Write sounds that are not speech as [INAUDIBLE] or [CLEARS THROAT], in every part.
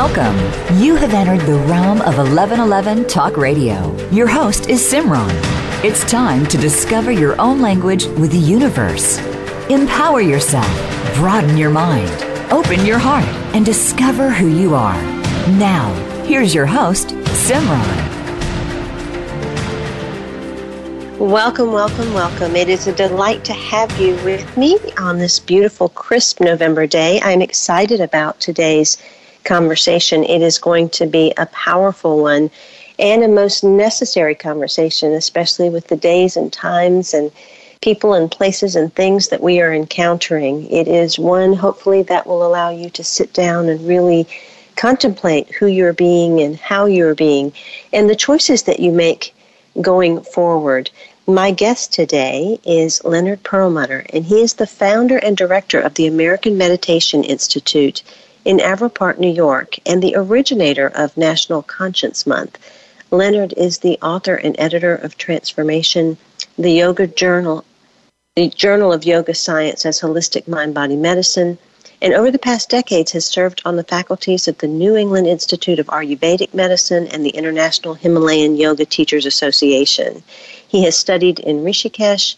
Welcome. You have entered the realm of 1111 Talk Radio. Your host is Simran. It's time to discover your own language with the universe. Empower yourself, broaden your mind, open your heart, and discover who you are. Now, here's your host, Simran. Welcome, welcome, welcome. It is a delight to have you with me on this beautiful, crisp November day. I'm excited about today's conversation. It is going to be a powerful one and a most necessary conversation, especially with the days and times and people and places and things that we are encountering. It is one, hopefully, that will allow you to sit down and really contemplate who you're being and how you're being and the choices that you make going forward. My guest today is Leonard Perlmutter, and he is the founder and director of the American Meditation Institute in Averill Park, New York, and the originator of National Conscience Month. Leonard is the author and editor of Transformation, the Yoga Journal, the Journal of Yoga Science as Holistic Mind Body Medicine, and over the past decades has served on the faculties of the New England Institute of Ayurvedic Medicine and the International Himalayan Yoga Teachers Association. He has studied in Rishikesh,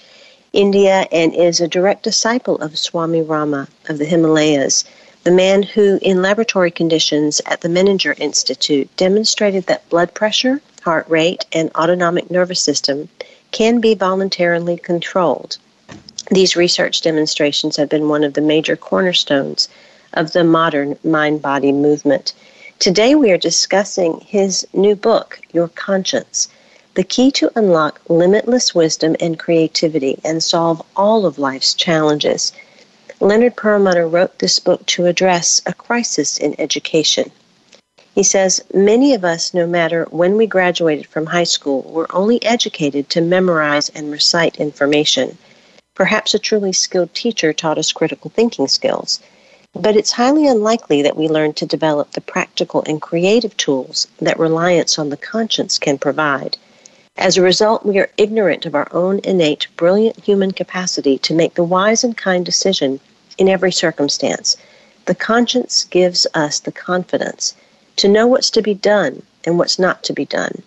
India, and is a direct disciple of Swami Rama of the Himalayas, the man who, in laboratory conditions at the Menninger Institute, demonstrated that blood pressure, heart rate, and autonomic nervous system can be voluntarily controlled. These research demonstrations have been one of the major cornerstones of the modern mind body movement. Today we are discussing his new book, Your Conscience The Key to Unlock Limitless Wisdom and Creativity and Solve All of Life's Challenges. Leonard Perlmutter wrote this book to address a crisis in education. He says, Many of us, no matter when we graduated from high school, were only educated to memorize and recite information. Perhaps a truly skilled teacher taught us critical thinking skills. But it's highly unlikely that we learn to develop the practical and creative tools that reliance on the conscience can provide. As a result, we are ignorant of our own innate, brilliant human capacity to make the wise and kind decision in every circumstance. The conscience gives us the confidence to know what's to be done and what's not to be done,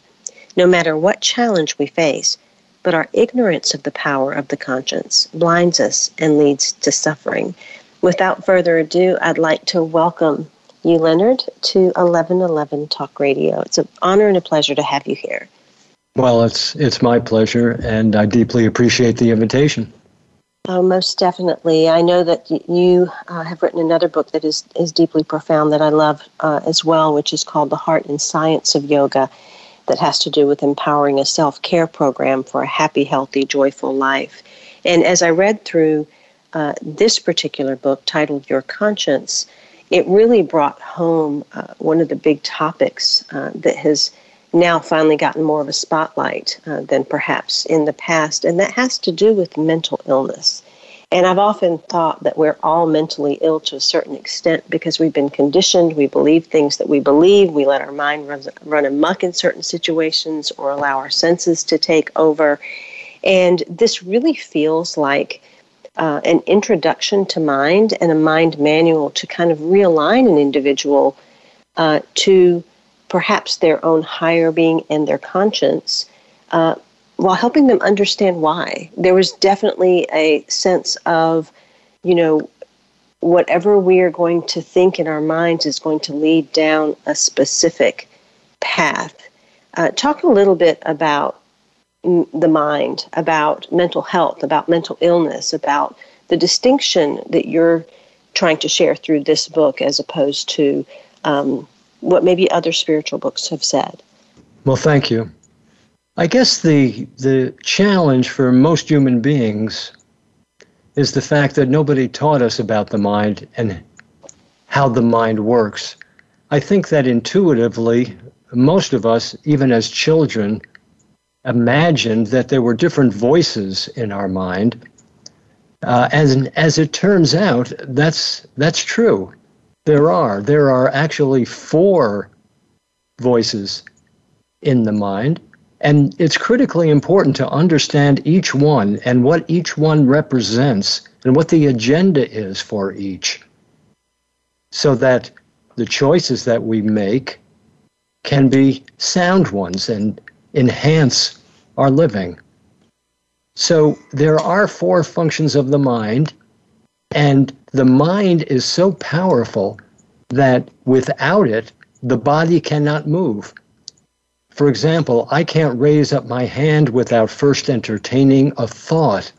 no matter what challenge we face but our ignorance of the power of the conscience blinds us and leads to suffering. Without further ado, I'd like to welcome you, Leonard, to 1111 Talk Radio. It's an honor and a pleasure to have you here. Well, it's it's my pleasure, and I deeply appreciate the invitation. Oh, most definitely. I know that you uh, have written another book that is, is deeply profound that I love uh, as well, which is called The Heart and Science of Yoga that has to do with empowering a self care program for a happy, healthy, joyful life. And as I read through uh, this particular book titled Your Conscience, it really brought home uh, one of the big topics uh, that has now finally gotten more of a spotlight uh, than perhaps in the past, and that has to do with mental illness. And I've often thought that we're all mentally ill to a certain extent because we've been conditioned. We believe things that we believe. We let our mind run, run amok in certain situations or allow our senses to take over. And this really feels like uh, an introduction to mind and a mind manual to kind of realign an individual uh, to perhaps their own higher being and their conscience. Uh, while helping them understand why. There was definitely a sense of, you know, whatever we are going to think in our minds is going to lead down a specific path. Uh, talk a little bit about m- the mind, about mental health, about mental illness, about the distinction that you're trying to share through this book as opposed to um, what maybe other spiritual books have said. Well, thank you. I guess the the challenge for most human beings is the fact that nobody taught us about the mind and how the mind works. I think that intuitively, most of us, even as children, imagined that there were different voices in our mind. Uh, as as it turns out, that's that's true. There are there are actually four voices in the mind and it's critically important to understand each one and what each one represents and what the agenda is for each. So that the choices that we make can be sound ones and enhance our living. So there are four functions of the mind, and the mind is so powerful that without it, the body cannot move. For example, I can't raise up my hand without first entertaining a thought.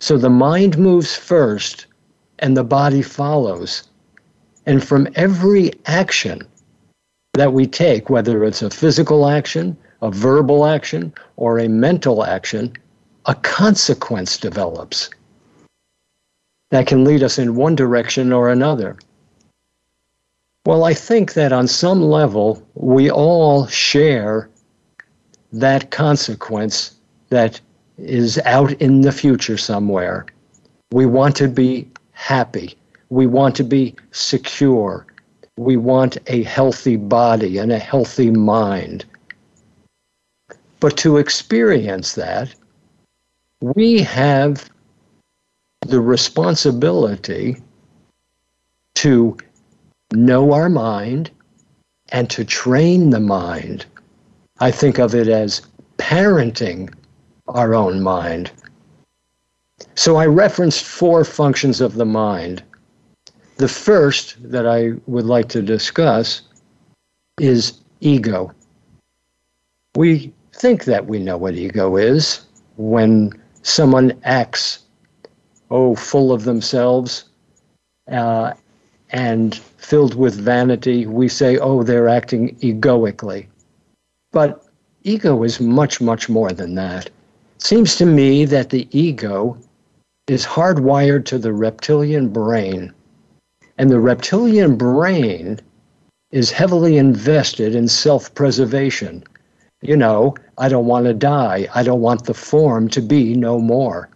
So the mind moves first and the body follows. And from every action that we take, whether it's a physical action, a verbal action, or a mental action, a consequence develops that can lead us in one direction or another. Well, I think that on some level, we all share that consequence that is out in the future somewhere. We want to be happy. We want to be secure. We want a healthy body and a healthy mind. But to experience that, we have the responsibility to know our mind and to train the mind. I think of it as parenting our own mind. So I referenced four functions of the mind. The first that I would like to discuss is ego. We think that we know what ego is when someone acts, oh, full of themselves uh, and filled with vanity, we say, oh, they're acting egoically. But ego is much, much more than that. It seems to me that the ego is hardwired to the reptilian brain. And the reptilian brain is heavily invested in self preservation. You know, I don't want to die. I don't want the form to be no more.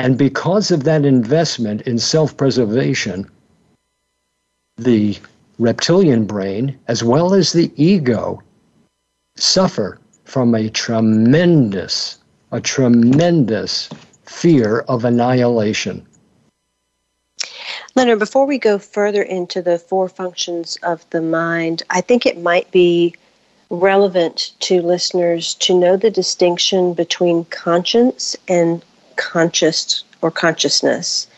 And because of that investment in self preservation, the reptilian brain, as well as the ego, suffer from a tremendous, a tremendous fear of annihilation. Leonard, before we go further into the four functions of the mind, I think it might be relevant to listeners to know the distinction between conscience and conscious or consciousness.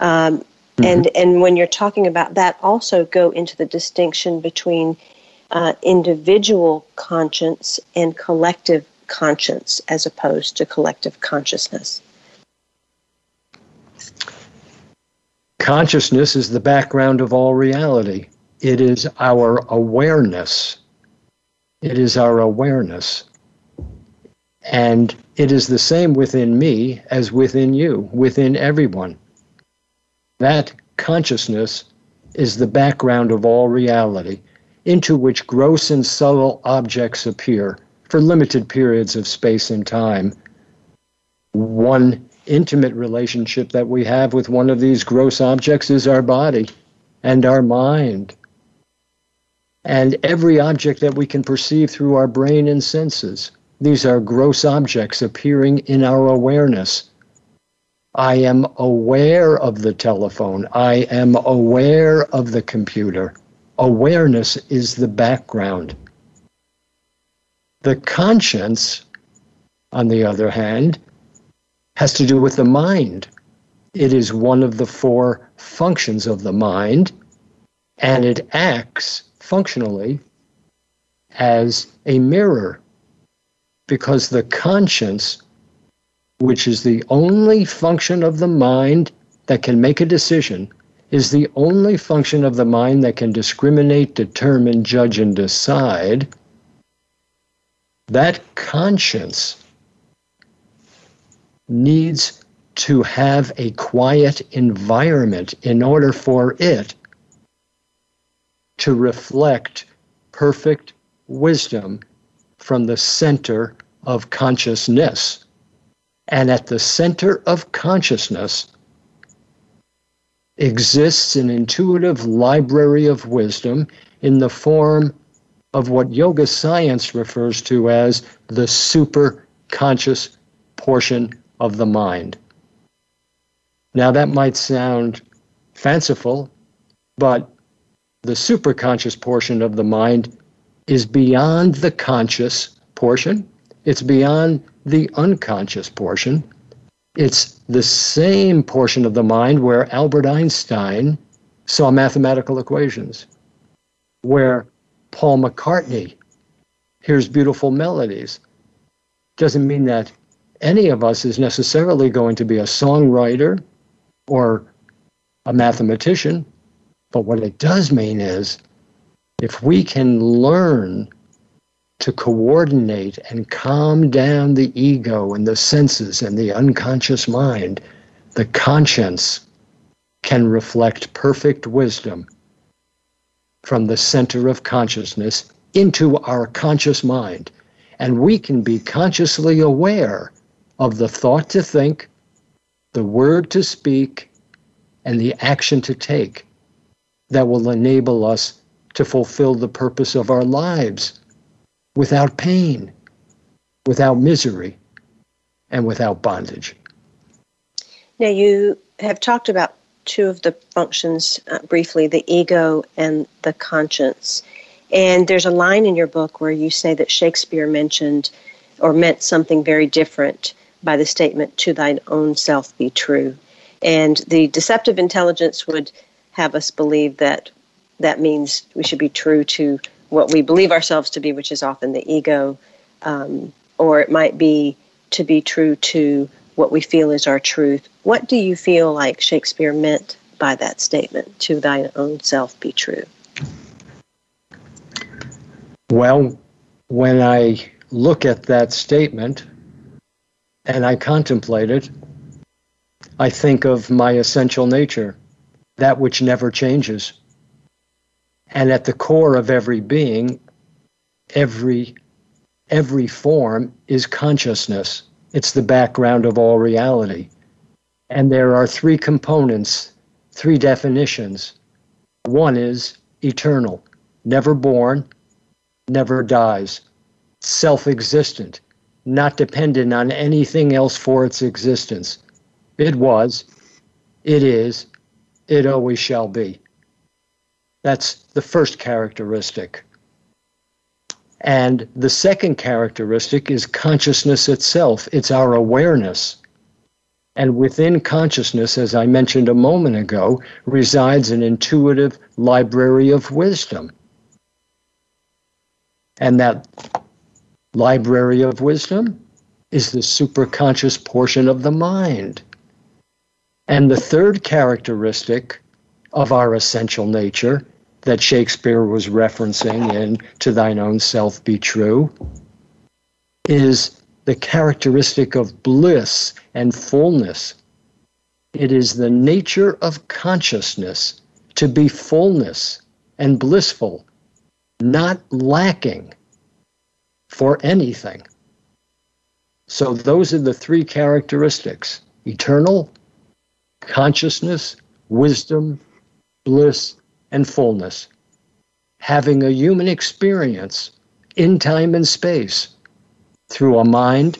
Um, mm-hmm. And and when you're talking about that, also go into the distinction between uh, individual conscience and collective conscience, as opposed to collective consciousness. Consciousness is the background of all reality. It is our awareness. It is our awareness. And it is the same within me as within you, within everyone. That consciousness is the background of all reality, into which gross and subtle objects appear for limited periods of space and time. One intimate relationship that we have with one of these gross objects is our body and our mind. And every object that we can perceive through our brain and senses. These are gross objects appearing in our awareness. I am aware of the telephone. I am aware of the computer. Awareness is the background. The conscience, on the other hand, has to do with the mind. It is one of the four functions of the mind, and it acts functionally as a mirror because the conscience, which is the only function of the mind that can make a decision, is the only function of the mind that can discriminate, determine, judge, and decide. That conscience needs to have a quiet environment in order for it to reflect perfect wisdom from the center of consciousness. And at the center of consciousness exists an intuitive library of wisdom in the form of what yoga science refers to as the super conscious portion of the mind. Now, that might sound fanciful, but the superconscious portion of the mind is beyond the conscious portion, it's beyond the unconscious portion. It's the same portion of the mind where Albert Einstein saw mathematical equations, where Paul McCartney hears beautiful melodies. Doesn't mean that any of us is necessarily going to be a songwriter or a mathematician, but what it does mean is if we can learn to coordinate and calm down the ego and the senses and the unconscious mind, the conscience can reflect perfect wisdom from the center of consciousness into our conscious mind. And we can be consciously aware of the thought to think, the word to speak, and the action to take that will enable us to fulfill the purpose of our lives without pain, without misery, and without bondage. Now, you have talked about two of the functions uh, briefly the ego and the conscience. And there's a line in your book where you say that Shakespeare mentioned or meant something very different by the statement, to thine own self be true. And the deceptive intelligence would have us believe that that means we should be true to what we believe ourselves to be, which is often the ego, um, or it might be to be true to what we feel is our truth. What do you feel like Shakespeare meant by that statement, to thine own self be true? Well, when I look at that statement and I contemplate it, I think of my essential nature, that which never changes. And at the core of every being, every every form is consciousness. It's the background of all reality. And there are three components, three definitions. One is eternal, never born, never dies, self existent, not dependent on anything else for its existence. It was, it is, it always shall be. That's the first characteristic. And the second characteristic is consciousness itself. It's our awareness. And within consciousness, as I mentioned a moment ago, resides an intuitive library of wisdom. And that library of wisdom is the superconscious portion of the mind. And the third characteristic of our essential nature that Shakespeare was referencing in To Thine Own Self Be True is the characteristic of bliss and fullness. It is the nature of consciousness to be fullness and blissful, not lacking for anything. So, those are the three characteristics eternal, consciousness, wisdom, bliss, and fullness. Having a human experience in time and space through a mind,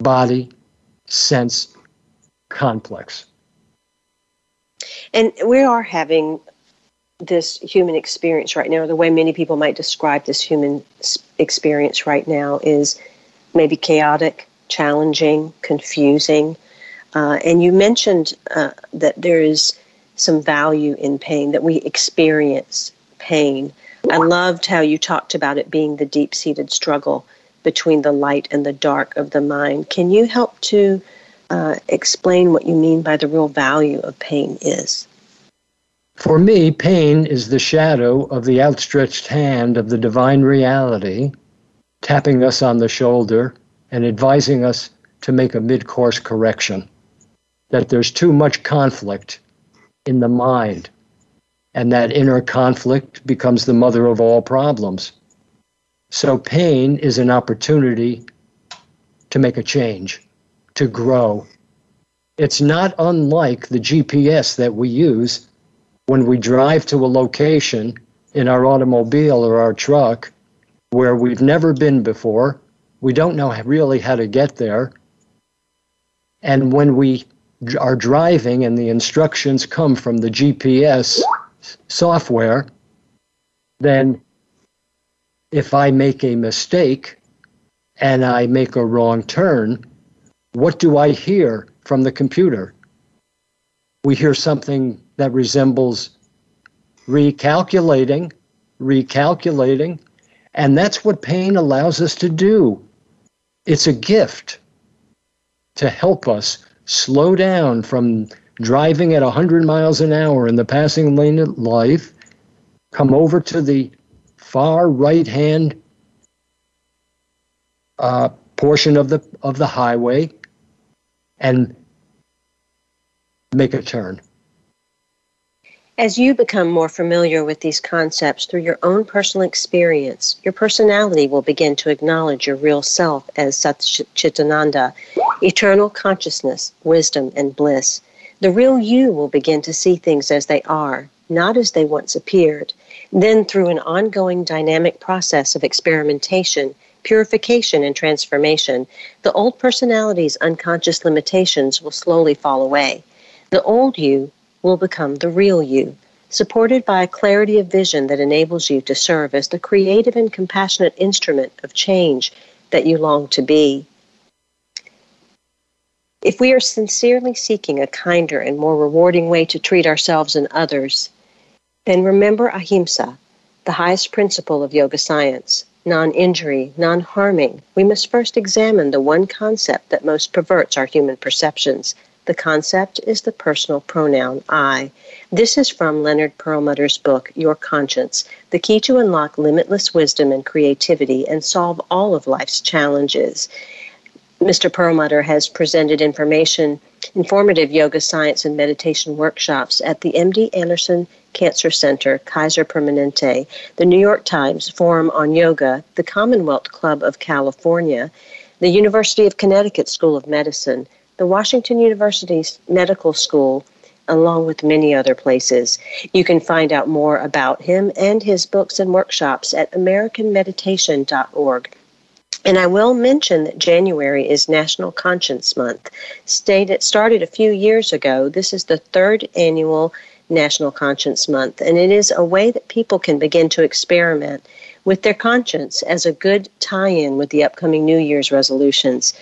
body, sense complex. And we are having this human experience right now, the way many people might describe this human experience right now is maybe chaotic, challenging, confusing. Uh, and you mentioned uh, that there is some value in pain, that we experience pain. I loved how you talked about it being the deep seated struggle between the light and the dark of the mind. Can you help to uh, explain what you mean by the real value of pain is? For me, pain is the shadow of the outstretched hand of the divine reality, tapping us on the shoulder and advising us to make a mid course correction. That there's too much conflict in the mind, and that inner conflict becomes the mother of all problems. So, pain is an opportunity to make a change, to grow. It's not unlike the GPS that we use when we drive to a location in our automobile or our truck where we've never been before. We don't know really how to get there. And when we are driving and the instructions come from the GPS software, then if I make a mistake and I make a wrong turn, what do I hear from the computer? We hear something that resembles recalculating, recalculating, and that's what pain allows us to do. It's a gift to help us slow down from driving at 100 miles an hour in the passing lane of life, come over to the far right hand uh, portion of the of the highway and make a turn. As you become more familiar with these concepts through your own personal experience, your personality will begin to acknowledge your real self as Satchitananda, eternal consciousness, wisdom, and bliss. The real you will begin to see things as they are, not as they once appeared. Then, through an ongoing dynamic process of experimentation, purification, and transformation, the old personality's unconscious limitations will slowly fall away. The old you will become the real you, supported by a clarity of vision that enables you to serve as the creative and compassionate instrument of change that you long to be. If we are sincerely seeking a kinder and more rewarding way to treat ourselves and others, then remember ahimsa, the highest principle of yoga science, non injury, non harming. We must first examine the one concept that most perverts our human perceptions the concept is the personal pronoun I. This is from Leonard Perlmutter's book, Your Conscience The Key to Unlock Limitless Wisdom and Creativity and Solve All of Life's Challenges. Mr. Perlmutter has presented information, informative yoga science and meditation workshops at the MD Anderson Cancer Center, Kaiser Permanente, the New York Times Forum on Yoga, the Commonwealth Club of California, the University of Connecticut School of Medicine, the Washington University Medical School, along with many other places. You can find out more about him and his books and workshops at AmericanMeditation.org. And I will mention that January is National Conscience Month. Stated, started a few years ago. This is the third annual National Conscience Month, and it is a way that people can begin to experiment with their conscience as a good tie in with the upcoming New Year's resolutions.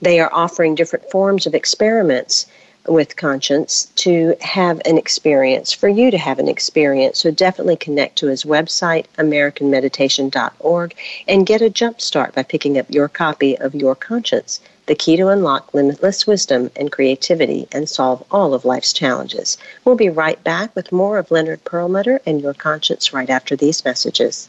They are offering different forms of experiments with conscience to have an experience, for you to have an experience. So definitely connect to his website, AmericanMeditation.org, and get a jump start by picking up your copy of Your Conscience, the key to unlock limitless wisdom and creativity and solve all of life's challenges. We'll be right back with more of Leonard Perlmutter and Your Conscience right after these messages.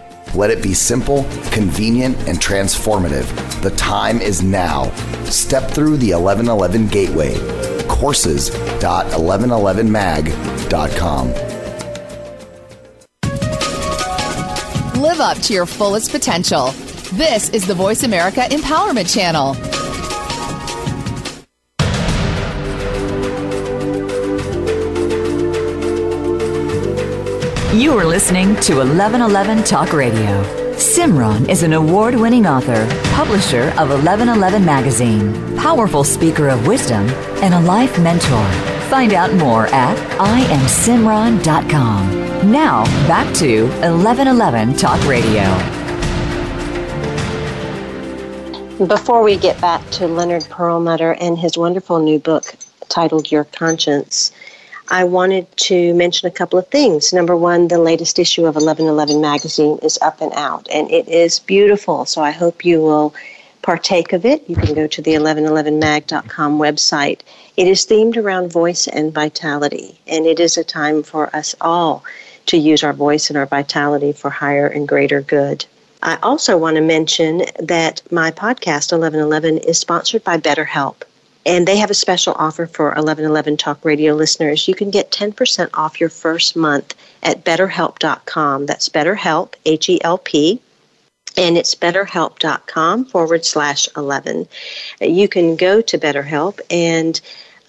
Let it be simple, convenient, and transformative. The time is now. Step through the 1111 Gateway. Courses.1111mag.com. Live up to your fullest potential. This is the Voice America Empowerment Channel. You are listening to 1111 Talk Radio. Simran is an award winning author, publisher of 1111 Magazine, powerful speaker of wisdom, and a life mentor. Find out more at IamSimran.com. Now, back to 1111 Talk Radio. Before we get back to Leonard Perlmutter and his wonderful new book titled Your Conscience, I wanted to mention a couple of things. Number one, the latest issue of 1111 magazine is up and out, and it is beautiful. So I hope you will partake of it. You can go to the 1111mag.com website. It is themed around voice and vitality, and it is a time for us all to use our voice and our vitality for higher and greater good. I also want to mention that my podcast, 1111, is sponsored by BetterHelp. And they have a special offer for 1111 Talk Radio listeners. You can get 10% off your first month at betterhelp.com. That's BetterHelp, H E L P. And it's betterhelp.com forward slash 11. You can go to BetterHelp and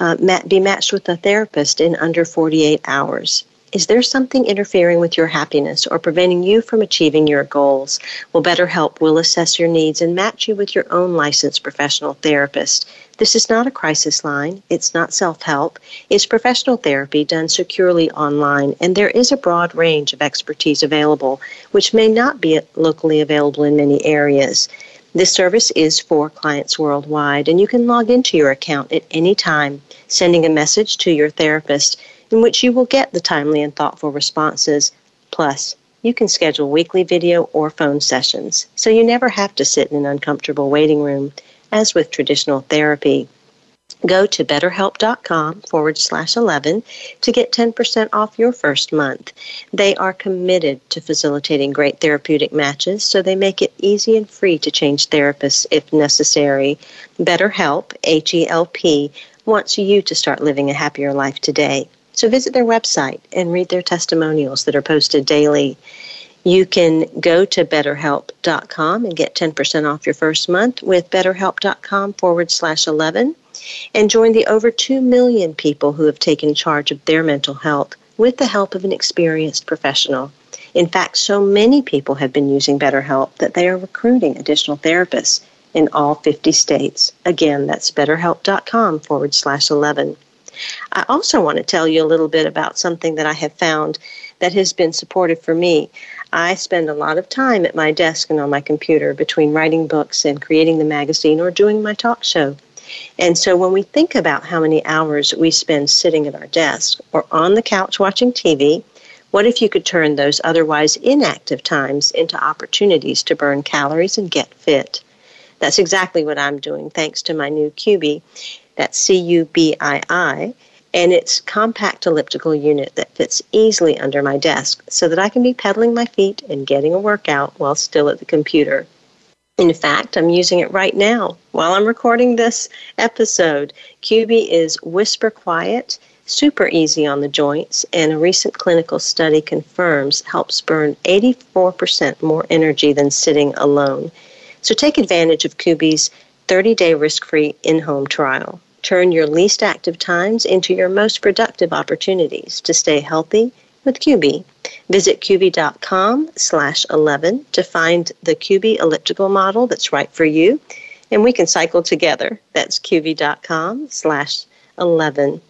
uh, be matched with a therapist in under 48 hours. Is there something interfering with your happiness or preventing you from achieving your goals? Well, BetterHelp will assess your needs and match you with your own licensed professional therapist. This is not a crisis line. It's not self help. It's professional therapy done securely online, and there is a broad range of expertise available, which may not be locally available in many areas. This service is for clients worldwide, and you can log into your account at any time, sending a message to your therapist in which you will get the timely and thoughtful responses. Plus, you can schedule weekly video or phone sessions, so you never have to sit in an uncomfortable waiting room, as with traditional therapy. Go to betterhelp.com forward slash 11 to get 10% off your first month. They are committed to facilitating great therapeutic matches, so they make it easy and free to change therapists if necessary. BetterHelp, H E L P, wants you to start living a happier life today. So visit their website and read their testimonials that are posted daily. You can go to betterhelp.com and get 10% off your first month with betterhelp.com forward slash 11 and join the over 2 million people who have taken charge of their mental health with the help of an experienced professional. In fact, so many people have been using BetterHelp that they are recruiting additional therapists in all 50 states. Again, that's betterhelp.com forward slash 11. I also want to tell you a little bit about something that I have found that has been supportive for me. I spend a lot of time at my desk and on my computer between writing books and creating the magazine or doing my talk show. And so when we think about how many hours we spend sitting at our desk or on the couch watching TV, what if you could turn those otherwise inactive times into opportunities to burn calories and get fit? That's exactly what I'm doing thanks to my new Cubii. That's C U B I I. And it's compact elliptical unit that fits easily under my desk so that I can be pedaling my feet and getting a workout while still at the computer. In fact, I'm using it right now while I'm recording this episode. Cubii is whisper quiet, super easy on the joints, and a recent clinical study confirms helps burn 84% more energy than sitting alone. So take advantage of Cubii's 30 day risk free in home trial. Turn your least active times into your most productive opportunities to stay healthy with Cubii. Visit Cubii.com slash 11 to find the Cubii elliptical model that's right for you, and we can cycle together. That's Cubii.com slash 11.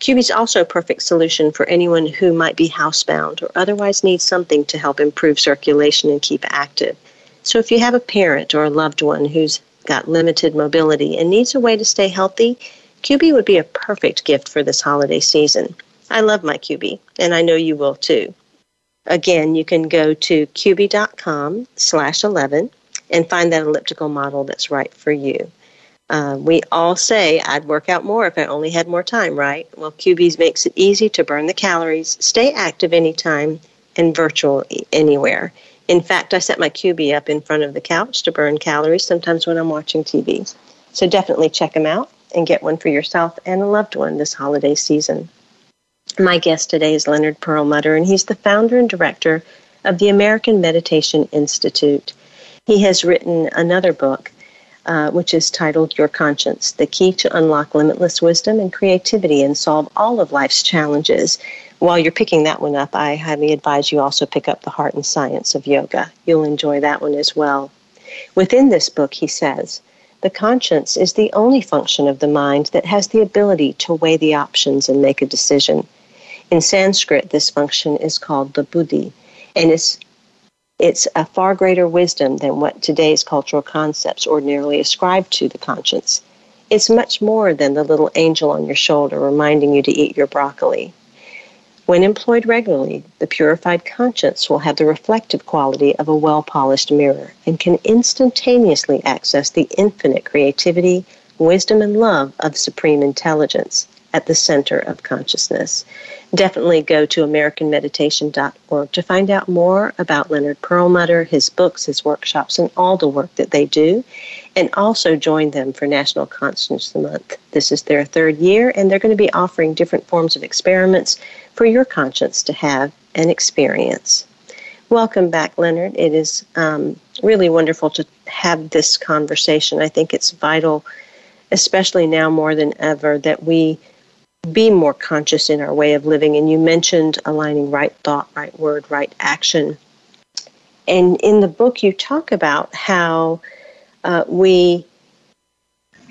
Cubii is also a perfect solution for anyone who might be housebound or otherwise needs something to help improve circulation and keep active. So if you have a parent or a loved one who's got limited mobility and needs a way to stay healthy, Cubii would be a perfect gift for this holiday season. I love my Cubii, and I know you will too. Again, you can go to Cubii.com slash 11 and find that elliptical model that's right for you. Uh, we all say I'd work out more if I only had more time, right? Well, Cubii makes it easy to burn the calories, stay active anytime, and virtual anywhere. In fact, I set my Cubii up in front of the couch to burn calories sometimes when I'm watching TV. So definitely check them out and get one for yourself and a loved one this holiday season. My guest today is Leonard Perlmutter, and he's the founder and director of the American Meditation Institute. He has written another book, uh, which is titled Your Conscience The Key to Unlock Limitless Wisdom and Creativity and Solve All of Life's Challenges. While you're picking that one up, I highly advise you also pick up The Heart and Science of Yoga. You'll enjoy that one as well. Within this book, he says, the conscience is the only function of the mind that has the ability to weigh the options and make a decision. In Sanskrit, this function is called the buddhi, and it's it's a far greater wisdom than what today's cultural concepts ordinarily ascribe to the conscience. It's much more than the little angel on your shoulder reminding you to eat your broccoli. When employed regularly, the purified conscience will have the reflective quality of a well polished mirror and can instantaneously access the infinite creativity, wisdom, and love of supreme intelligence at the center of consciousness. Definitely go to AmericanMeditation.org to find out more about Leonard Perlmutter, his books, his workshops, and all the work that they do. And also join them for National Consciousness Month. This is their third year, and they're going to be offering different forms of experiments for your conscience to have an experience. Welcome back, Leonard. It is um, really wonderful to have this conversation. I think it's vital, especially now more than ever, that we be more conscious in our way of living. And you mentioned aligning right thought, right word, right action. And in the book, you talk about how uh, we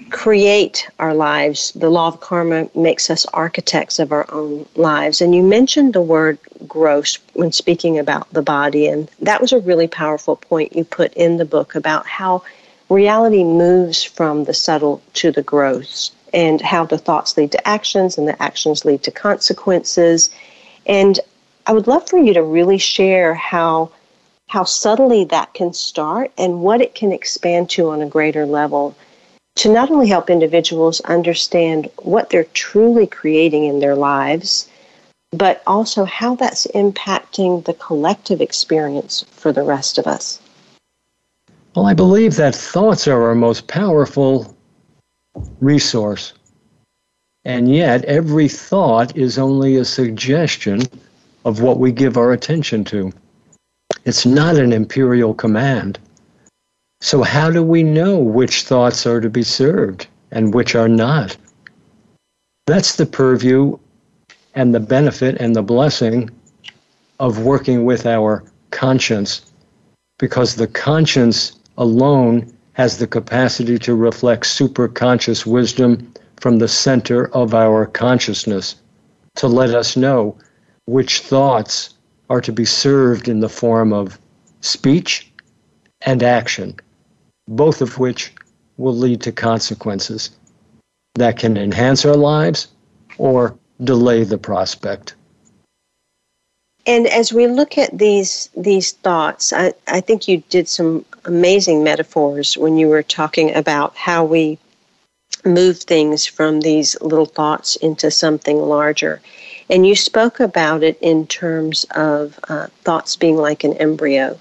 create our lives. The law of karma makes us architects of our own lives. And you mentioned the word gross when speaking about the body. And that was a really powerful point you put in the book about how reality moves from the subtle to the gross and how the thoughts lead to actions and the actions lead to consequences. And I would love for you to really share how how subtly that can start and what it can expand to on a greater level to not only help individuals understand what they're truly creating in their lives, but also how that's impacting the collective experience for the rest of us. Well, I believe that thoughts are our most powerful resource. And yet, every thought is only a suggestion of what we give our attention to. It's not an imperial command. So, how do we know which thoughts are to be served and which are not? That's the purview and the benefit and the blessing of working with our conscience, because the conscience alone has the capacity to reflect superconscious wisdom from the center of our consciousness to let us know which thoughts are to be served in the form of speech and action, both of which will lead to consequences that can enhance our lives or delay the prospect. And as we look at these these thoughts, I, I think you did some amazing metaphors when you were talking about how we move things from these little thoughts into something larger. And you spoke about it in terms of uh, thoughts being like an embryo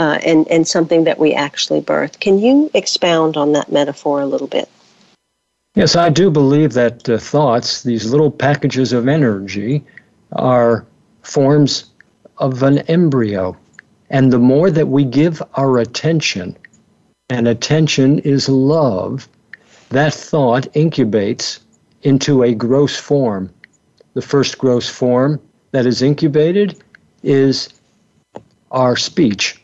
uh, and, and something that we actually birth. Can you expound on that metaphor a little bit? Yes, I do believe that uh, thoughts, these little packages of energy, are forms of an embryo. And the more that we give our attention, and attention is love, that thought incubates into a gross form. The first gross form that is incubated is our speech.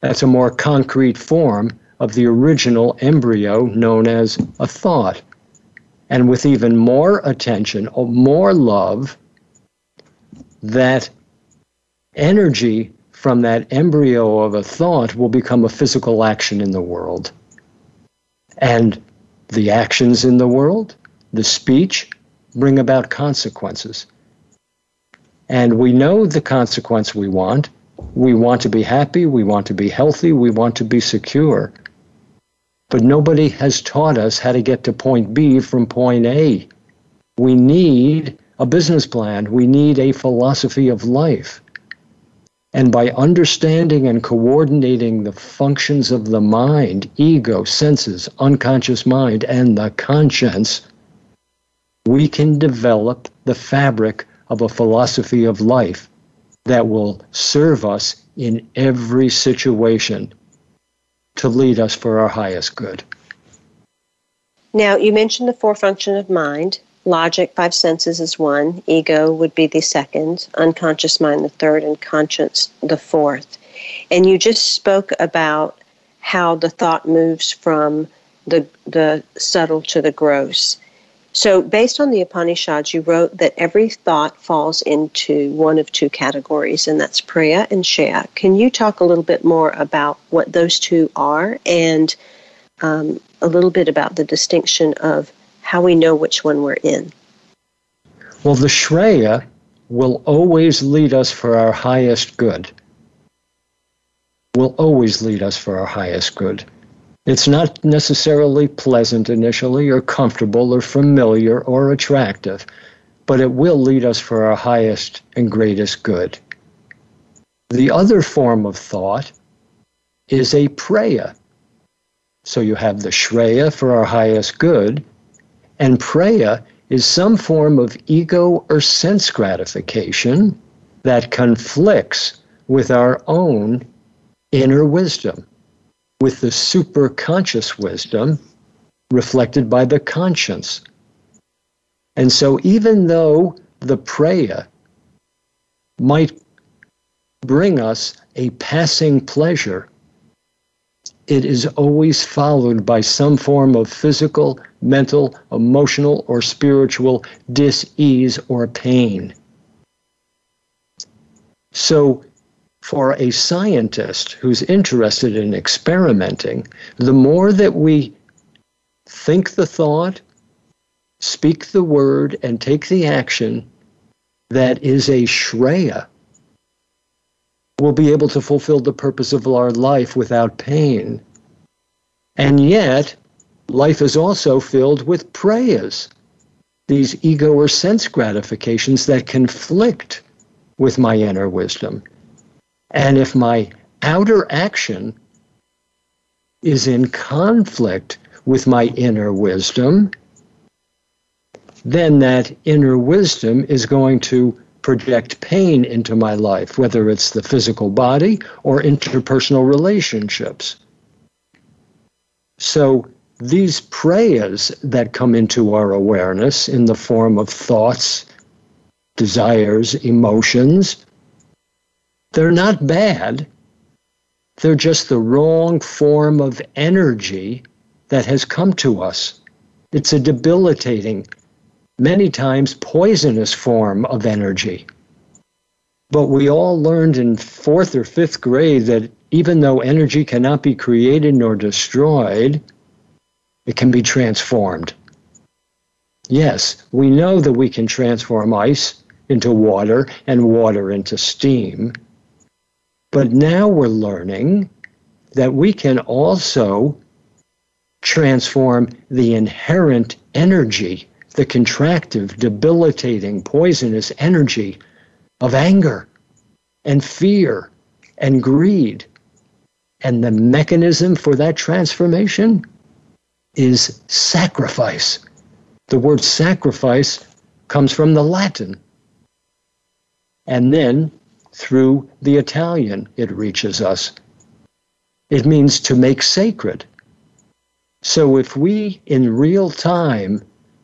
That's a more concrete form of the original embryo known as a thought. And with even more attention or more love, that energy from that embryo of a thought will become a physical action in the world. And the actions in the world, the speech, bring about consequences. And we know the consequence we want. We want to be happy, we want to be healthy, we want to be secure. But nobody has taught us how to get to point B from point A. We need a business plan. We need a philosophy of life. And by understanding and coordinating the functions of the mind, ego, senses, unconscious mind, and the conscience, we can develop the fabric of a philosophy of life that will serve us in every situation to lead us for our highest good. Now, you mentioned the four functions of mind. Logic, five senses is one. Ego would be the second. Unconscious mind, the third. And conscience, the fourth. And you just spoke about how the thought moves from the, the subtle to the gross. So, based on the Upanishads, you wrote that every thought falls into one of two categories, and that's Preya and Shreya. Can you talk a little bit more about what those two are and um, a little bit about the distinction of how we know which one we're in? Well, the Shreya will always lead us for our highest good. Will always lead us for our highest good. It's not necessarily pleasant initially, or comfortable, or familiar, or attractive, but it will lead us for our highest and greatest good. The other form of thought is a preya. So you have the shreya for our highest good, and preya is some form of ego or sense gratification that conflicts with our own inner wisdom with the superconscious wisdom reflected by the conscience. And so, even though the preya might bring us a passing pleasure, it is always followed by some form of physical, mental, emotional, or spiritual dis-ease or pain. So for a scientist who's interested in experimenting, the more that we think the thought, speak the word, and take the action that is a shreya, we'll be able to fulfill the purpose of our life without pain. And yet, life is also filled with preyas, these ego or sense gratifications that conflict with my inner wisdom. And if my outer action is in conflict with my inner wisdom, then that inner wisdom is going to project pain into my life, whether it's the physical body or interpersonal relationships. So these preyas that come into our awareness in the form of thoughts, desires, emotions, they're not bad. They're just the wrong form of energy that has come to us. It's a debilitating, many times poisonous form of energy. But we all learned in fourth or fifth grade that even though energy cannot be created nor destroyed, it can be transformed. Yes, we know that we can transform ice into water and water into steam. But now we're learning that we can also transform the inherent energy, the contractive, debilitating, poisonous energy of anger and fear and greed. And the mechanism for that transformation is sacrifice. The word sacrifice comes from the Latin. And then through the Italian, it reaches us. It means to make sacred. So if we, in real time,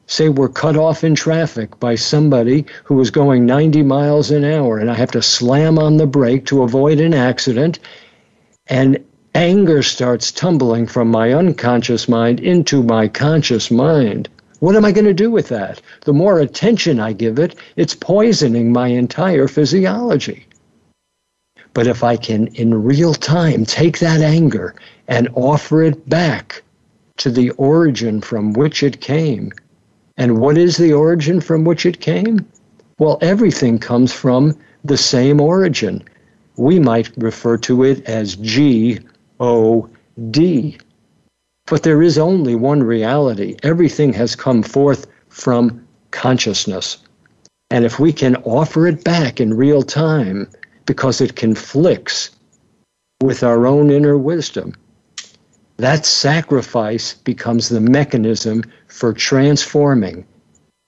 say we're cut off in traffic by somebody who is going 90 miles an hour and I have to slam on the brake to avoid an accident, and anger starts tumbling from my unconscious mind into my conscious mind. What am I going to do with that? The more attention I give it, it's poisoning my entire physiology. But if I can, in real time, take that anger and offer it back to the origin from which it came. And what is the origin from which it came? Well, everything comes from the same origin. We might refer to it as G O D. But there is only one reality. Everything has come forth from consciousness. And if we can offer it back in real time, because it conflicts with our own inner wisdom. That sacrifice becomes the mechanism for transforming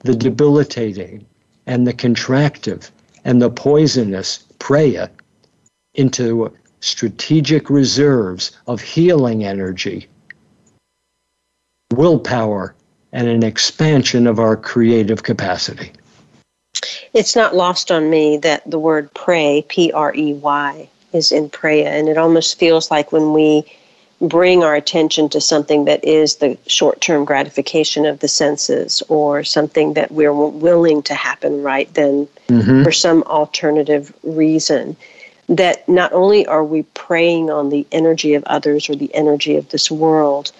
the debilitating and the contractive and the poisonous preya into strategic reserves of healing energy, willpower, and an expansion of our creative capacity. It's not lost on me that the word pray, P R E Y, is in prayer. and it almost feels like when we bring our attention to something that is the short term gratification of the senses or something that we're willing to happen right then mm-hmm. for some alternative reason. That not only are we preying on the energy of others or the energy of this world,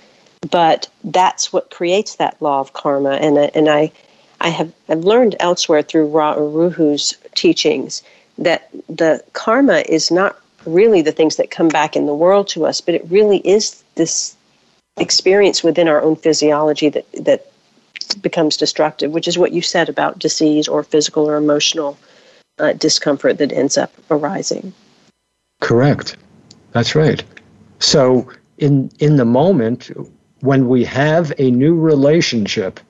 but that's what creates that law of karma. And, and I, I have I've learned elsewhere through Ra Uru Hu's teachings that the karma is not really the things that come back in the world to us, but it really is this experience within our own physiology that that becomes destructive, which is what you said about disease or physical or emotional uh, discomfort that ends up arising. Correct. That's right. So in in the moment when we have a new relationship,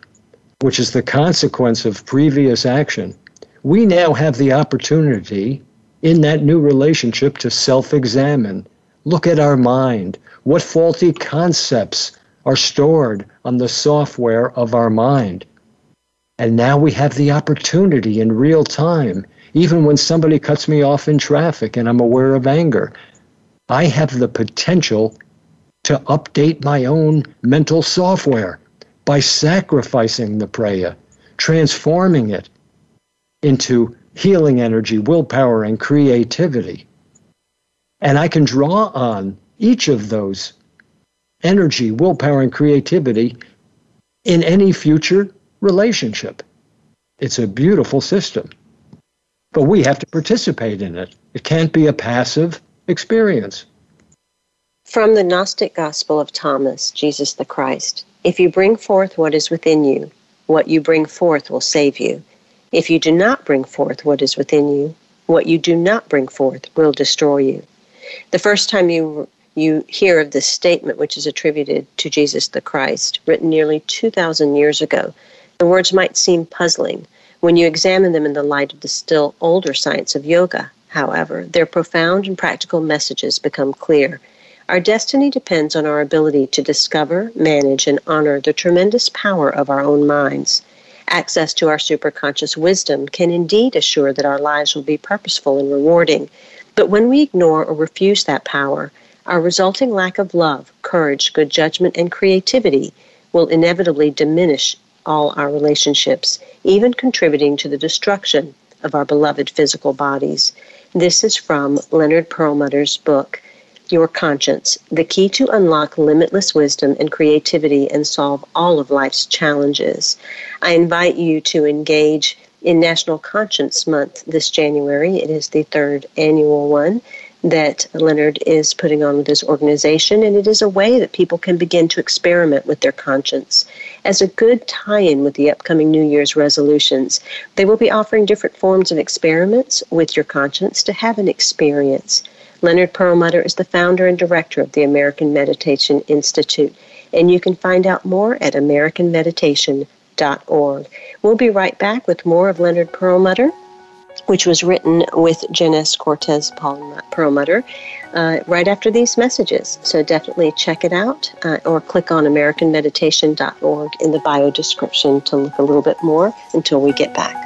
which is the consequence of previous action, we now have the opportunity in that new relationship to self examine. Look at our mind. What faulty concepts are stored on the software of our mind? And now we have the opportunity in real time, even when somebody cuts me off in traffic and I'm aware of anger. I have the potential to update my own mental software by sacrificing the preya, transforming it into healing energy, willpower, and creativity. And I can draw on each of those energy, willpower, and creativity in any future relationship. It's a beautiful system. But we have to participate in it. It can't be a passive experience. From the Gnostic Gospel of Thomas, Jesus the Christ If you bring forth what is within you, what you bring forth will save you. If you do not bring forth what is within you, what you do not bring forth will destroy you. The first time you you hear of this statement, which is attributed to Jesus the Christ, written nearly 2,000 years ago, the words might seem puzzling. When you examine them in the light of the still older science of yoga, however, their profound and practical messages become clear. Our destiny depends on our ability to discover, manage, and honor the tremendous power of our own minds. Access to our superconscious wisdom can indeed assure that our lives will be purposeful and rewarding. But when we ignore or refuse that power, our resulting lack of love, courage, good judgment, and creativity will inevitably diminish all our relationships, even contributing to the destruction of our beloved physical bodies. This is from Leonard Perlmutter's book, your conscience, the key to unlock limitless wisdom and creativity and solve all of life's challenges. I invite you to engage in National Conscience Month this January. It is the third annual one that Leonard is putting on with his organization, and it is a way that people can begin to experiment with their conscience. As a good tie in with the upcoming New Year's resolutions, they will be offering different forms of experiments with your conscience to have an experience. Leonard Perlmutter is the founder and director of the American Meditation Institute, and you can find out more at americanmeditation.org. We'll be right back with more of Leonard Perlmutter, which was written with Janice Cortez Perlmutter, uh, right after these messages. So definitely check it out uh, or click on americanmeditation.org in the bio description to look a little bit more until we get back.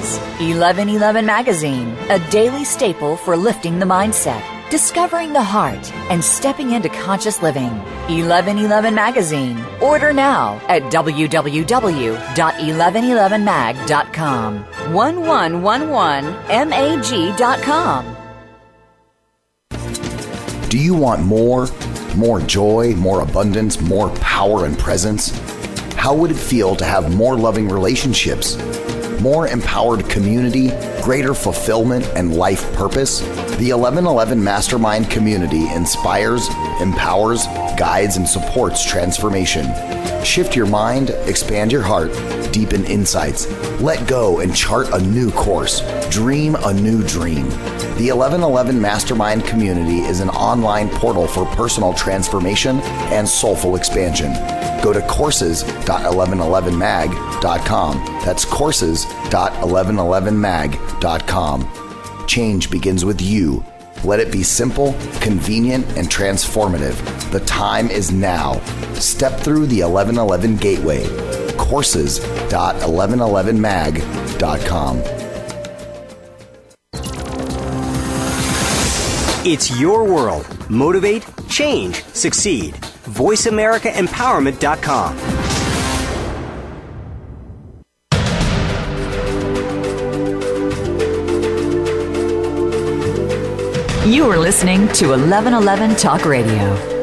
1111 Magazine, a daily staple for lifting the mindset, discovering the heart, and stepping into conscious living. 1111 Magazine. Order now at www.1111mag.com. 1111mag.com. Do you want more? More joy, more abundance, more power and presence? How would it feel to have more loving relationships? More empowered community, greater fulfillment, and life purpose? The 1111 Mastermind community inspires, empowers, guides, and supports transformation. Shift your mind, expand your heart, deepen insights, let go and chart a new course, dream a new dream. The 1111 Mastermind community is an online portal for personal transformation and soulful expansion. Go to courses.1111mag.com. That's courses.1111mag.com. Change begins with you. Let it be simple, convenient, and transformative. The time is now. Step through the 1111 gateway. Courses.1111mag.com. It's your world. Motivate, change, succeed. VoiceAmericaEmpowerment.com. You are listening to 1111 Talk Radio.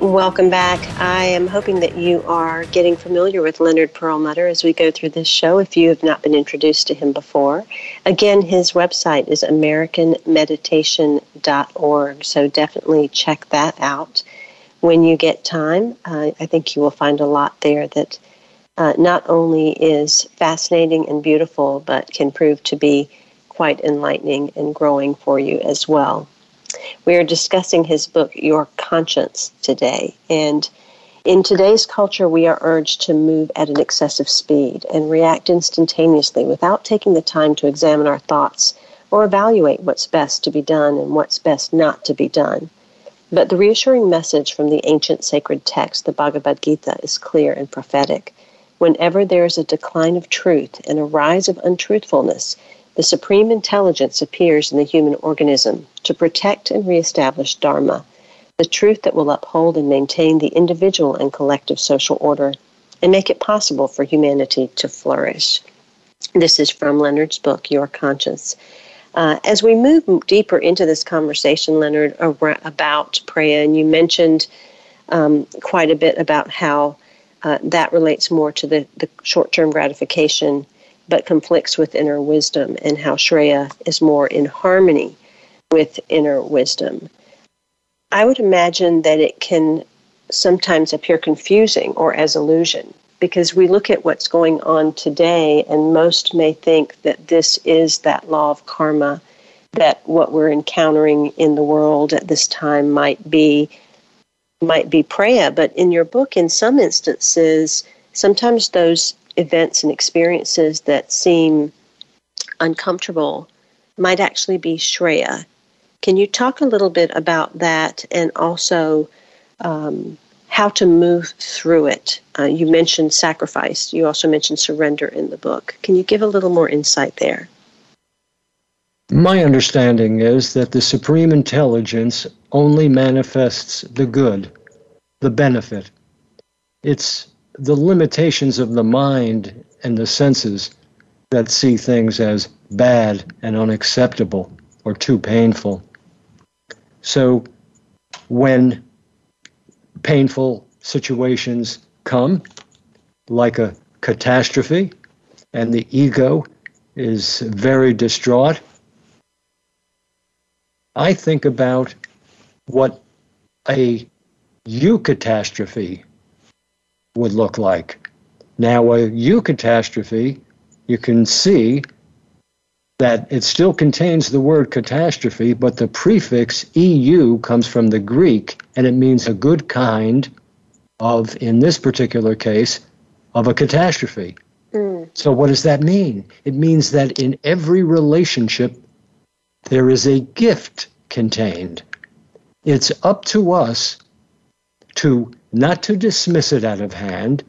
Welcome back. I am hoping that you are getting familiar with Leonard Perlmutter as we go through this show if you have not been introduced to him before. Again, his website is AmericanMeditation.org, so definitely check that out when you get time. Uh, I think you will find a lot there that uh, not only is fascinating and beautiful, but can prove to be quite enlightening and growing for you as well. We are discussing his book, Your Conscience, today. And in today's culture, we are urged to move at an excessive speed and react instantaneously without taking the time to examine our thoughts or evaluate what's best to be done and what's best not to be done. But the reassuring message from the ancient sacred text, the Bhagavad Gita, is clear and prophetic. Whenever there is a decline of truth and a rise of untruthfulness, the supreme intelligence appears in the human organism to protect and reestablish Dharma, the truth that will uphold and maintain the individual and collective social order and make it possible for humanity to flourish. This is from Leonard's book, Your Conscience. Uh, as we move deeper into this conversation, Leonard, about Preya, and you mentioned um, quite a bit about how uh, that relates more to the, the short term gratification but conflicts with inner wisdom, and how Shreya is more in harmony with inner wisdom. I would imagine that it can sometimes appear confusing or as illusion because we look at what's going on today, and most may think that this is that law of karma, that what we're encountering in the world at this time might be might be preya. But in your book, in some instances, sometimes those events and experiences that seem uncomfortable might actually be Shreya. Can you talk a little bit about that and also um, how to move through it? Uh, you mentioned sacrifice, you also mentioned surrender in the book. Can you give a little more insight there? My understanding is that the supreme intelligence only manifests the good, the benefit. It's the limitations of the mind and the senses that see things as bad and unacceptable or too painful. So when painful situations come, like a catastrophe and the ego is very distraught, I think about what a eucatastrophe would look like. Now, a eucatastrophe, you can see that it still contains the word catastrophe, but the prefix EU comes from the Greek and it means a good kind of, in this particular case, of a catastrophe. Mm. So, what does that mean? It means that in every relationship, there is a gift contained. It's up to us to not to dismiss it out of hand.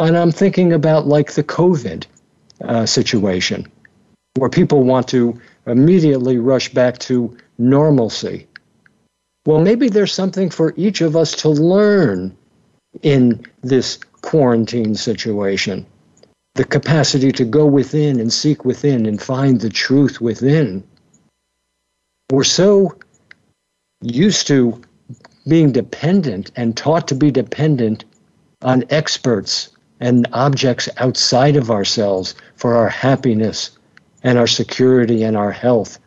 And I'm thinking about like the COVID uh, situation, where people want to immediately rush back to normalcy. Well, maybe there's something for each of us to learn in this quarantine situation. The capacity to go within and seek within and find the truth within. We're so used to being dependent and taught to be dependent on experts and objects outside of ourselves for our happiness and our security and our health.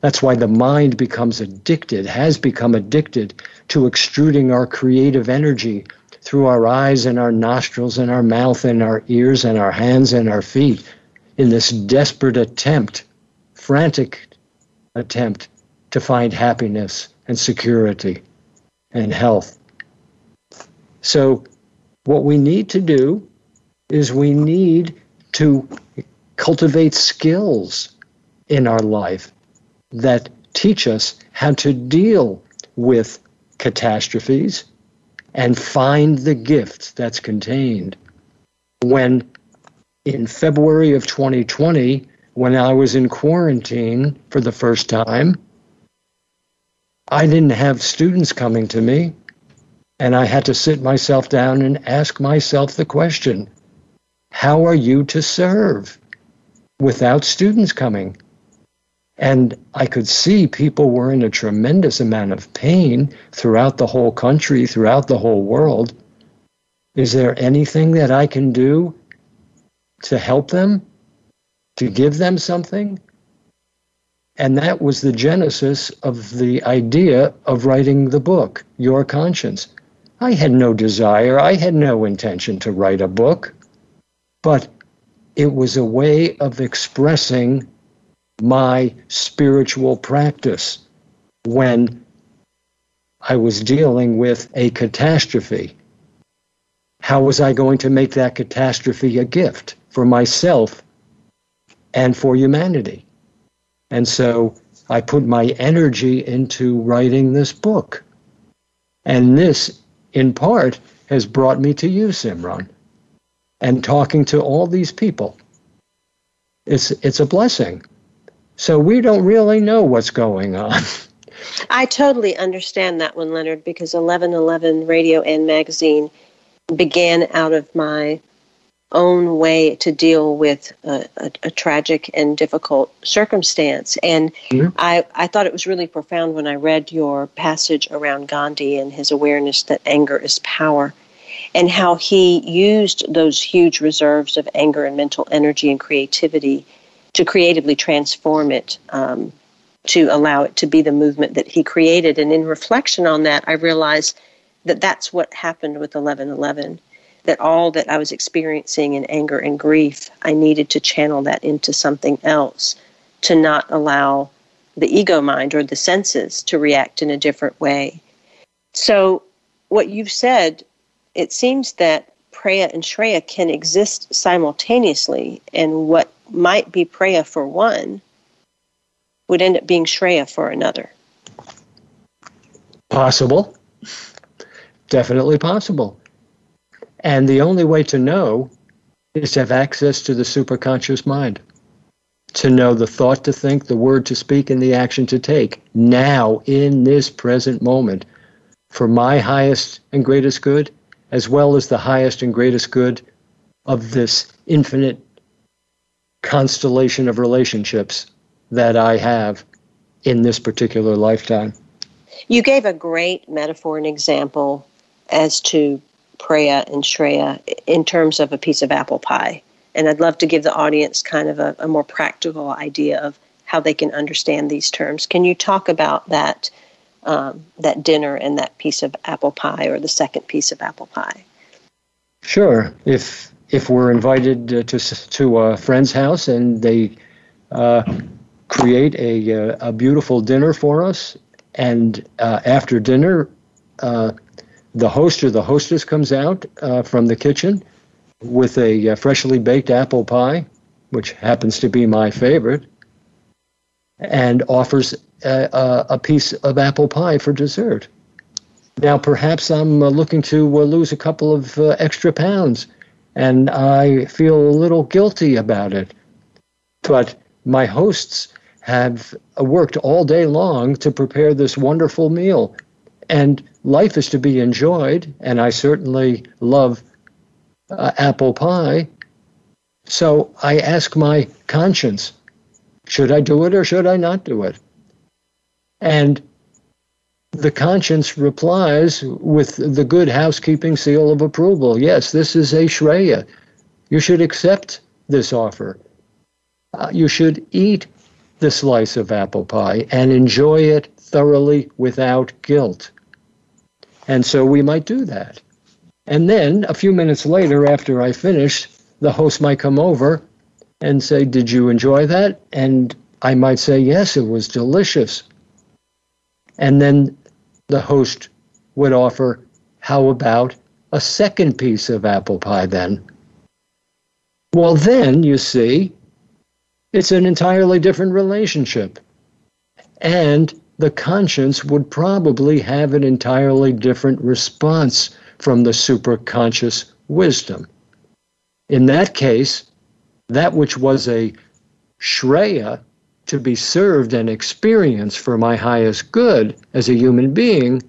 That's why the mind becomes addicted, has become addicted to extruding our creative energy through our eyes and our nostrils and our mouth and our ears and our hands and our feet in this desperate attempt, frantic attempt to find happiness and security and health. So, what we need to do is we need to cultivate skills in our life that teach us how to deal with catastrophes and find the gift that's contained. When in February of 2020, when I was in quarantine for the first time, I didn't have students coming to me, and I had to sit myself down and ask myself the question how are you to serve without students coming? And I could see people were in a tremendous amount of pain throughout the whole country, throughout the whole world. Is there anything that I can do to help them, to give them something? And that was the genesis of the idea of writing the book, Your Conscience. I had no desire, I had no intention to write a book, but it was a way of expressing my spiritual practice when I was dealing with a catastrophe. How was I going to make that catastrophe a gift for myself and for humanity? And so I put my energy into writing this book. And this, in part, has brought me to you, Simran, and talking to all these people. It's, it's a blessing. So we don't really know what's going on. [LAUGHS] I totally understand that one, Leonard, because 1111 Radio and Magazine began out of my own way to deal with a, a, a tragic and difficult circumstance. And mm-hmm. I, I thought it was really profound when I read your passage around Gandhi and his awareness that anger is power and how he used those huge reserves of anger and mental energy and creativity to creatively transform it um, to allow it to be the movement that he created. And in reflection on that, I realized that that's what happened with 1111 that all that I was experiencing in anger and grief, I needed to channel that into something else to not allow the ego mind or the senses to react in a different way. So, what you've said, it seems that Preya and Shreya can exist simultaneously, and what might be Preya for one would end up being Shreya for another. Possible. Definitely possible. And the only way to know is to have access to the superconscious mind, to know the thought to think, the word to speak, and the action to take now in this present moment for my highest and greatest good, as well as the highest and greatest good of this infinite constellation of relationships that I have in this particular lifetime. You gave a great metaphor and example as to Preya and Shreya in terms of a piece of apple pie. And I'd love to give the audience kind of a, a more practical idea of how they can understand these terms. Can you talk about that um, that dinner and that piece of apple pie or the second piece of apple pie? Sure. If if we're invited uh, to to a friend's house and they uh, create a uh, a beautiful dinner for us, and uh, after dinner, uh, the host or the hostess comes out uh, from the kitchen with a uh, freshly baked apple pie, which happens to be my favorite, and offers a, a piece of apple pie for dessert. Now, perhaps I'm uh, looking to uh, lose a couple of extra pounds and I feel a little guilty about it. But my hosts have worked all day long to prepare this wonderful meal, and life is to be enjoyed, and I certainly love uh, apple pie. So I ask my conscience, should I do it or should I not do it? And the conscience replies with the good housekeeping seal of approval. Yes, this is a Shreya. You should accept this offer. Uh, you should eat the slice of apple pie and enjoy it thoroughly without guilt. And so we might do that. And then a few minutes later, after I finish, the host might come over and say, Did you enjoy that? And I might say, Yes, it was delicious. And then the host would offer, How about a second piece of apple pie then? Well, then, you see, it's an entirely different relationship. And the conscience would probably have an entirely different response from the superconscious wisdom. In that case, that which was a Shreya to be served and experienced for my highest good as a human being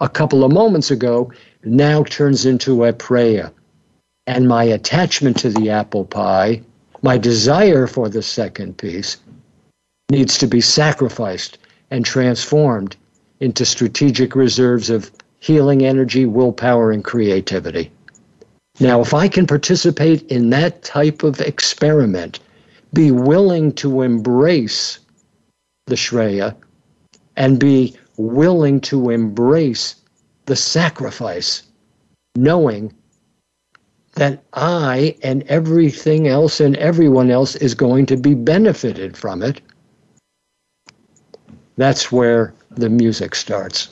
a couple of moments ago now turns into a preya. And my attachment to the apple pie, my desire for the second piece, needs to be sacrificed and transformed into strategic reserves of healing energy, willpower, and creativity. Now, if I can participate in that type of experiment, be willing to embrace the Shreya and be willing to embrace the sacrifice, knowing that I and everything else and everyone else is going to be benefited from it. That's where the music starts.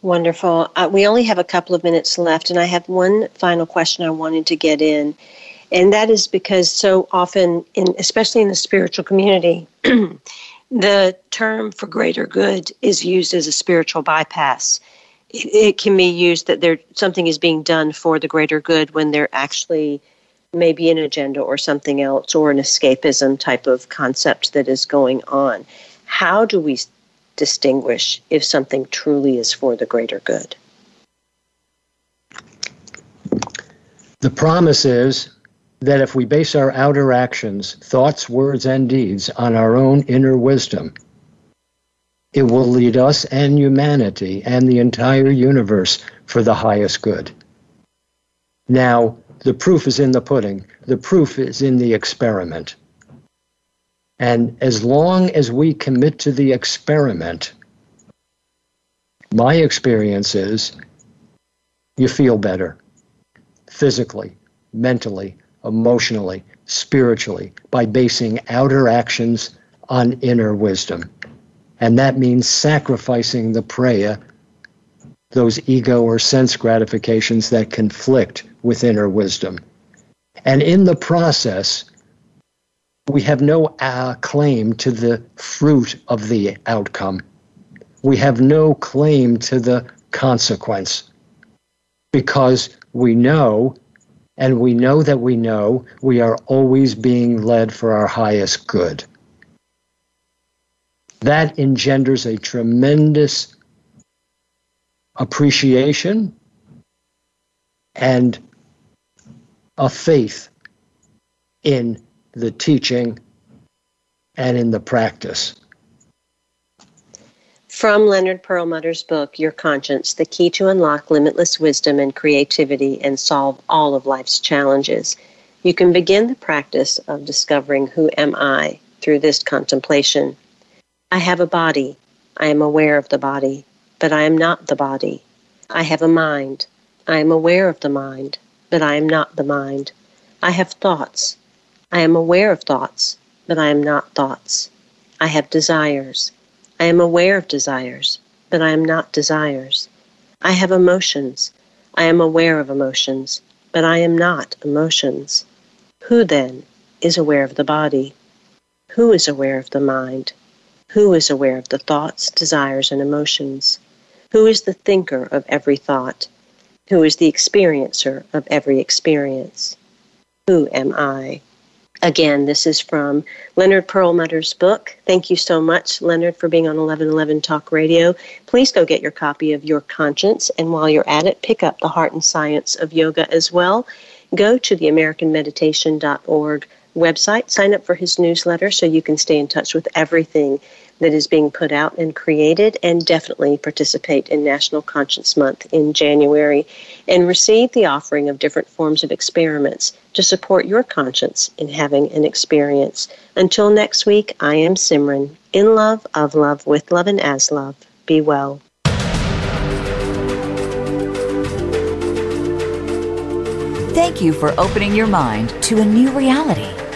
Wonderful. Uh, we only have a couple of minutes left, and I have one final question I wanted to get in. And that is because so often, in, especially in the spiritual community, [CLEARS THROAT] the term for greater good is used as a spiritual bypass. It, can be used that there something is being done for the greater good when there actually may be an agenda or something else or an escapism type of concept that is going on. How do we distinguish if something truly is for the greater good? The promise is that if we base our outer actions, thoughts, words, and deeds on our own inner wisdom, it will lead us and humanity and the entire universe for the highest good. Now, the proof is in the pudding, the proof is in the experiment. And as long as we commit to the experiment, my experience is you feel better physically, mentally, emotionally, spiritually, by basing outer actions on inner wisdom. And that means sacrificing the preya, those ego or sense gratifications that conflict with inner wisdom. And in the process, we have no uh, claim to the fruit of the outcome. We have no claim to the consequence because we know and we know that we know we are always being led for our highest good. That engenders a tremendous appreciation and a faith in the teaching and in the practice. From Leonard Perlmutter's book, Your Conscience The Key to Unlock Limitless Wisdom and Creativity and Solve All of Life's Challenges, you can begin the practice of discovering who am I through this contemplation. I have a body. I am aware of the body, but I am not the body. I have a mind. I am aware of the mind, but I am not the mind. I have thoughts. I am aware of thoughts, but I am not thoughts. I have desires. I am aware of desires, but I am not desires. I have emotions. I am aware of emotions, but I am not emotions. Who then is aware of the body? Who is aware of the mind? Who is aware of the thoughts, desires, and emotions? Who is the thinker of every thought? Who is the experiencer of every experience? Who am I? Again, this is from Leonard Perlmutter's book. Thank you so much, Leonard, for being on 1111 Talk Radio. Please go get your copy of Your Conscience, and while you're at it, pick up The Heart and Science of Yoga as well. Go to the AmericanMeditation.org website, sign up for his newsletter so you can stay in touch with everything that is being put out and created, and definitely participate in National Conscience Month in January and receive the offering of different forms of experiments to support your conscience in having an experience. Until next week, I am Simran. In love, of love, with love, and as love. Be well. Thank you for opening your mind to a new reality